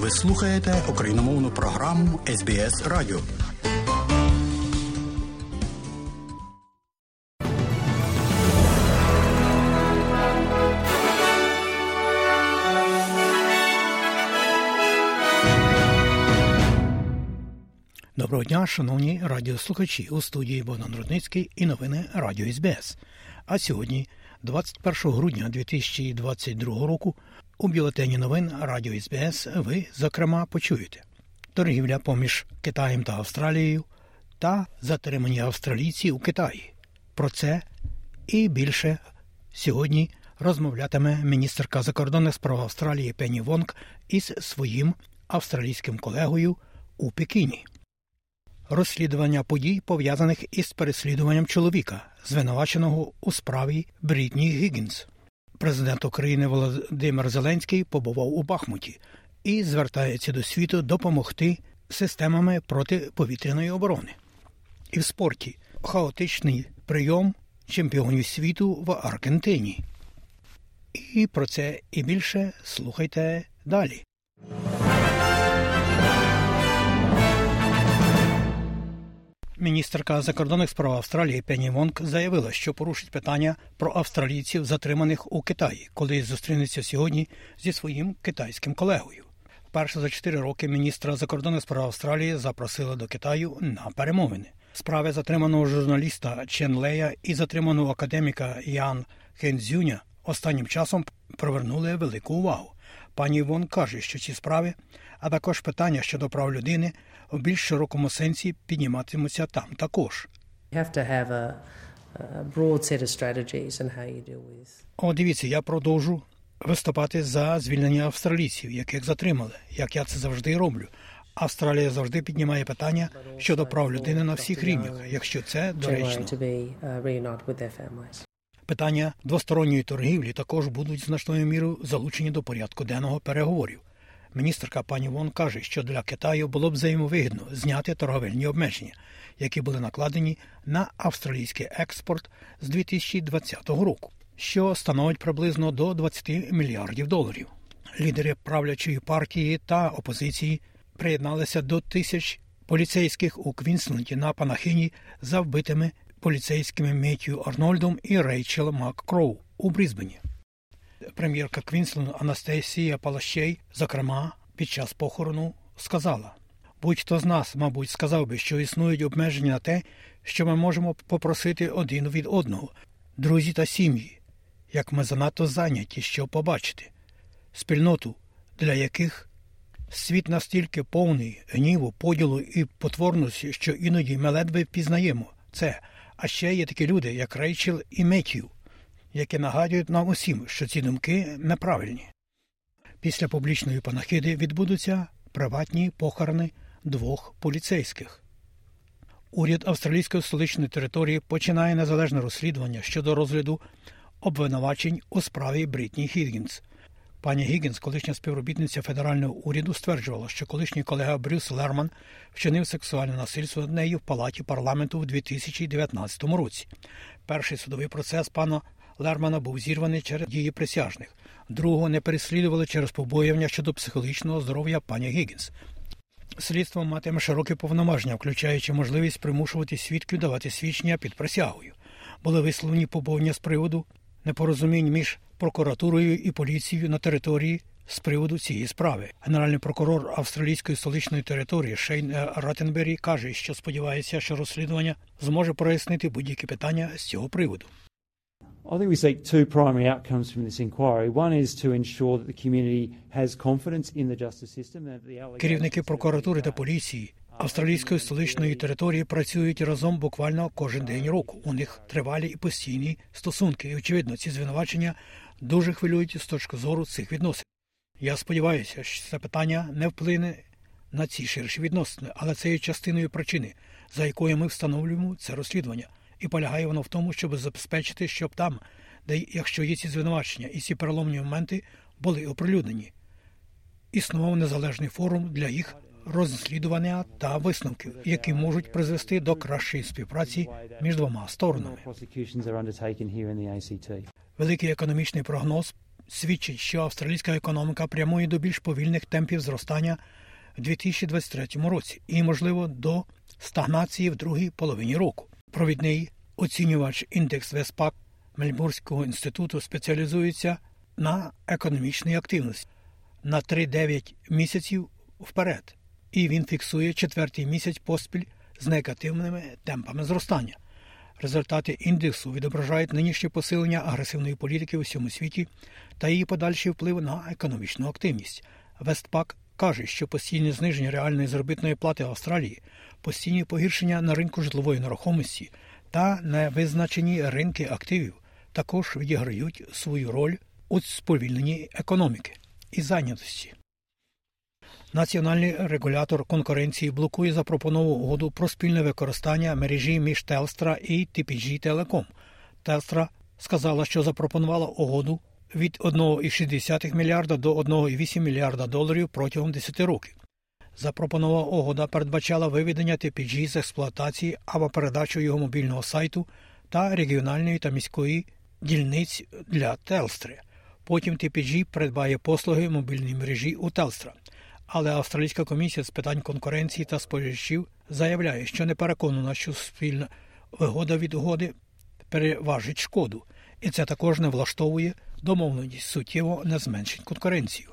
Ви слухаєте україномовну програму СБС Радіо. Доброго дня, шановні радіослухачі у студії Богдан Рудницький і новини Радіо СБС. А сьогодні, 21 грудня 2022 року, у бюлетені новин Радіо СБС ви, зокрема, почуєте торгівля поміж Китаєм та Австралією та затримані австралійці у Китаї. Про це і більше сьогодні розмовлятиме міністерка закордонних справ Австралії Пенні Вонг із своїм австралійським колегою у Пекіні. Розслідування подій пов'язаних із переслідуванням чоловіка, звинуваченого у справі Брітні Гіггінс. Президент України Володимир Зеленський побував у Бахмуті і звертається до світу допомогти системами протиповітряної оборони. І в спорті хаотичний прийом чемпіонів світу в Аргентині. І про це і більше слухайте далі. Міністерка закордонних справ Австралії Пенні Вонг заявила, що порушить питання про австралійців, затриманих у Китаї, коли зустрінеться сьогодні зі своїм китайським колегою. Вперше за чотири роки міністра закордонних справ Австралії запросила до Китаю на перемовини. Справи затриманого журналіста Чен Лея і затриманого академіка Ян Хензюня останнім часом привернули велику увагу. Пані Вон каже, що ці справи, а також питання щодо прав людини в більш широкому сенсі підніматимуться там також. О, дивіться, я продовжу виступати за звільнення австралійців, яких затримали, як я це завжди роблю. Австралія завжди піднімає питання щодо прав людини на всіх рівнях, якщо це доречно. Питання двосторонньої торгівлі також будуть значною мірою залучені до порядку денного переговорів. Міністерка пані Вон каже, що для Китаю було б взаємовигідно зняти торговельні обмеження, які були накладені на австралійський експорт з 2020 року, що становить приблизно до 20 мільярдів доларів. Лідери правлячої партії та опозиції приєдналися до тисяч поліцейських у Квінсленді на панахиді за вбитими поліцейськими Меттью Арнольдом і Рейчел Маккроу у Брізбені. Прем'єрка Квінсленду Анастасія Палащей, зокрема, під час похорону сказала: будь-хто з нас, мабуть, сказав би, що існують обмеження на те, що ми можемо попросити один від одного, друзі та сім'ї, як ми занадто зайняті, щоб побачити, спільноту, для яких світ настільки повний гніву, поділу і потворності, що іноді ми ледве впізнаємо це. А ще є такі люди, як Рейчел і Меттью, які нагадують нам усім, що ці думки неправильні. Після публічної панахиди відбудуться приватні похорони двох поліцейських. Уряд австралійської столичної території починає незалежне розслідування щодо розгляду обвинувачень у справі Брітні Гіггінс. Пані Гіггінс, колишня співробітниця федерального уряду, стверджувала, що колишній колега Брюс Лерман вчинив сексуальне насильство над нею в палаті парламенту в 2019 році. Перший судовий процес пана Лермана був зірваний через дії присяжних. Другого не переслідували через побоювання щодо психологічного здоров'я пані Гіггінс. Слідство матиме широке повноваження, включаючи можливість примушувати свідків давати свідчення під присягою. Були висловлені побоювання з приводу непорозумінь між прокуратурою і поліцією на території з приводу цієї справи. Генеральний прокурор австралійської столичної території Шейн Раттенбері каже, що сподівається, що розслідування зможе прояснити будь-які питання з цього приводу. I think we seek two primary outcomes from this inquiry. One is to ensure that the community has confidence in the justice system. That the Керівники прокуратури та поліції австралійської столичної території працюють разом буквально кожен день року. У них тривалі і постійні стосунки. І очевидно, ці звинувачення дуже хвилюють з точки зору цих відносин. Я сподіваюся, що це питання не вплине на ці ширші відносини, але це є частиною причини, за якою ми встановлюємо це розслідування, і полягає воно в тому, щоб забезпечити, щоб там, де якщо є ці звинувачення і ці переломні моменти були оприлюднені, існував незалежний форум для їх розслідування та висновків, які можуть призвести до кращої співпраці між двома сторонами. Великий економічний прогноз свідчить, що австралійська економіка прямує до більш повільних темпів зростання в 2023 році і, можливо, до стагнації в другій половині року. Провідний оцінювач індекс Веспак Мельбурзького інституту спеціалізується на економічній активності на 3-9 місяців вперед, і він фіксує четвертий місяць поспіль з негативними темпами зростання. Результати індексу відображають нинішнє посилення агресивної політики у всьому світі та її подальший вплив на економічну активність. Вестпак каже, що постійне зниження реальної заробітної плати Австралії, постійні погіршення на ринку житлової нерухомості та невизначені ринки активів також відіграють свою роль у сповільненні економіки і зайнятості. Національний регулятор конкуренції блокує запропоновану угоду про спільне використання мережі між Телстра і TPG Telecom. Телстра сказала, що запропонувала угоду від 1,6 мільярда до 1,8 мільярда доларів протягом 10 років. Запропонована угода передбачала виведення TPG з експлуатації або передачу його мобільного сайту та регіональної та міської дільниць для Телстри. Потім TPG придбає послуги мобільної мережі у Телстра. Але Австралійська комісія з питань конкуренції та споживачів заявляє, що не переконана, що спільна вигода від угоди переважить шкоду, і це також не влаштовує домовленість суттєво не зменшить конкуренцію.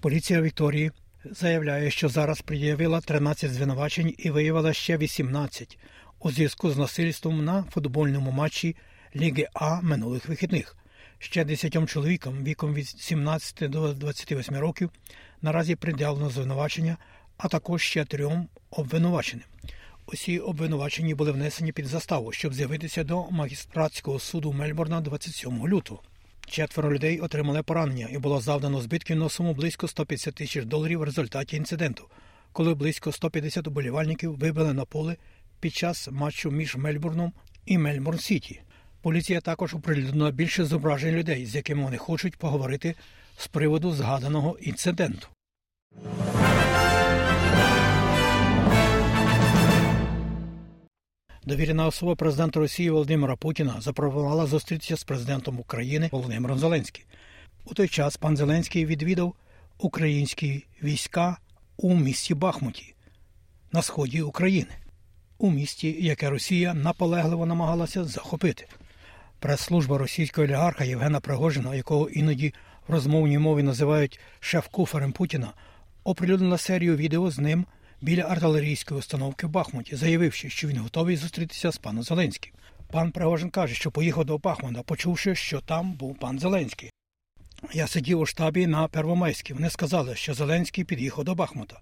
Поліція Вікторії заявляє, що зараз пред'явила 13 звинувачень і виявила ще 18 у зв'язку з насильством на футбольному матчі Ліги А минулих вихідних. Ще 10 чоловікам віком від 17 до 28 років наразі пред'явлено звинувачення, а також ще трьом обвинуваченим. Усі обвинувачені були внесені під заставу, щоб з'явитися до магістратського суду Мельбурна 27 лютого. Четверо людей отримали поранення і було завдано збитків на суму близько 150 тисяч доларів в результаті інциденту, коли близько 150 уболівальників вибили на поле під час матчу між Мельбурном і Мельбурн Сіті. Поліція також оприлюднила більше зображень людей, з якими вони хочуть поговорити з приводу згаданого інциденту. Довірена особа президента Росії Володимира Путіна запропонувала зустрітися з президентом України Володимиром Зеленським. У той час пан Зеленський відвідав українські війська у місті Бахмуті на сході України, у місті, яке Росія наполегливо намагалася захопити. Прес-служба російського олігарха Євгена Пригожина, якого іноді в розмовній мові називають шеф-куфером Путіна, оприлюднила серію відео з ним біля артилерійської установки в Бахмуті, заявивши, що він готовий зустрітися з паном Зеленським. Пан Пригожин каже, що поїхав до Бахмута, почувши, що там був пан Зеленський. Я сидів у штабі на Первомайській. Вони сказали, що Зеленський під'їхав до Бахмута.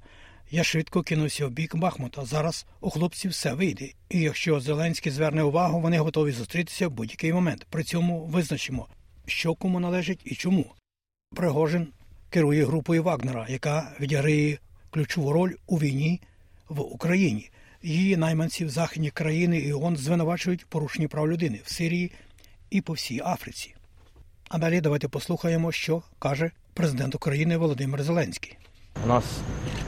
Я швидко кинувся в бік Бахмута. Зараз у хлопців все вийде. І якщо Зеленський зверне увагу, вони готові зустрітися в будь-який момент. При цьому визначимо, що кому належить і чому. Пригожин керує групою Вагнера, яка відіграє ключову роль у війні в Україні. Її найманці в західні країни і ООН звинувачують порушення прав людини в Сирії і по всій Африці. А далі давайте послухаємо, що каже президент України Володимир Зеленський. У нас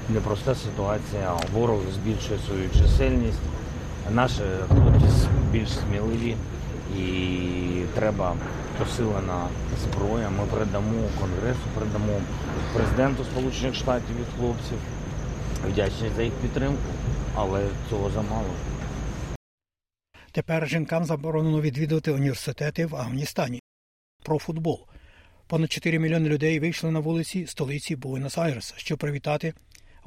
непроста ситуація. Ворог збільшує свою чисельність. Наші хлопці більш сміливі і треба посилена зброя. Ми передамо Конгресу, передамо президенту Сполучених Штатів від хлопців. Вдячні за їх підтримку, але цього замало. Тепер жінкам заборонено відвідувати університети в Афганістані. Про футбол. Понад 4 мільйони людей вийшли на вулиці столиці Буенос-Айреса, щоб привітати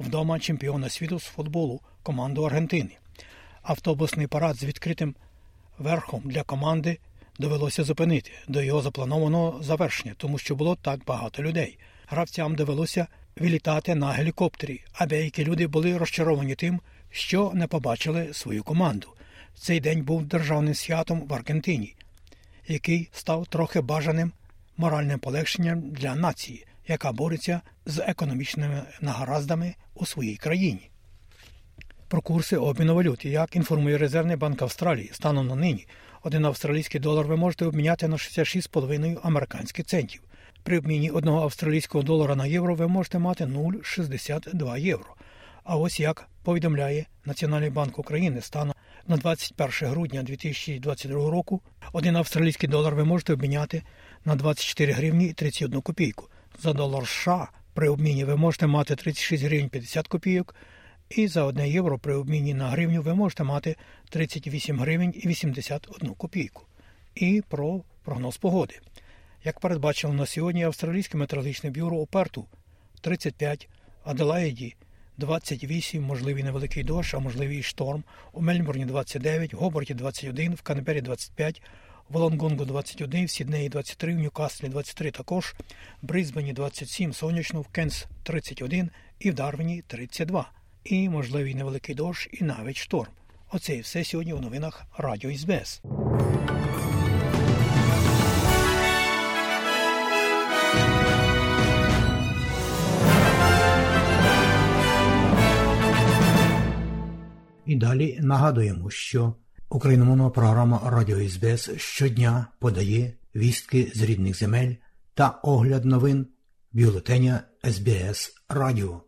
вдома чемпіона світу з футболу команду Аргентини. Автобусний парад з відкритим верхом для команди довелося зупинити до його запланованого завершення, тому що було так багато людей. Гравцям довелося вилітати на гелікоптері, а деякі люди були розчаровані тим, що не побачили свою команду. Цей день був державним святом в Аргентині, який став трохи бажаним моральним полегшенням для нації, яка бореться з економічними нагараздами у своїй країні. Про курси обміну валют, як інформує Резервний банк Австралії, станом на нині один австралійський долар ви можете обміняти на 66,5 американських центів. При обміні одного австралійського долара на євро ви можете мати 0,62 євро. А ось як повідомляє Національний банк України станом на 21 грудня 2022 року, один австралійський долар ви можете обміняти на 24 гривні 31 копійку. За долар США при обміні ви можете мати 36 гривень 50 копійок, і за 1 євро при обміні на гривню ви можете мати 38 гривень і 81 копійку. І про прогноз погоди. Як передбачено на сьогодні, Австралійське метеорологічне бюро Оперту 35, Аделаїді 28, можливий невеликий дощ, а можливий шторм, у Мельбурні 29, Гоборті 21, в Канбері 25, в Лонгонгу 21, в Сіднеї 23, в Ньюкаслі 23 також, в Брисбені 27, сонячно, в Кенс 31 і в Дарвіні 32. І можливий невеликий дощ і навіть шторм. Оце і все сьогодні у новинах Радіо СБС. І далі нагадуємо, що україномовна програма Радіо СБС щодня подає вістки з рідних земель та огляд новин бюлетеня СБС Радіо.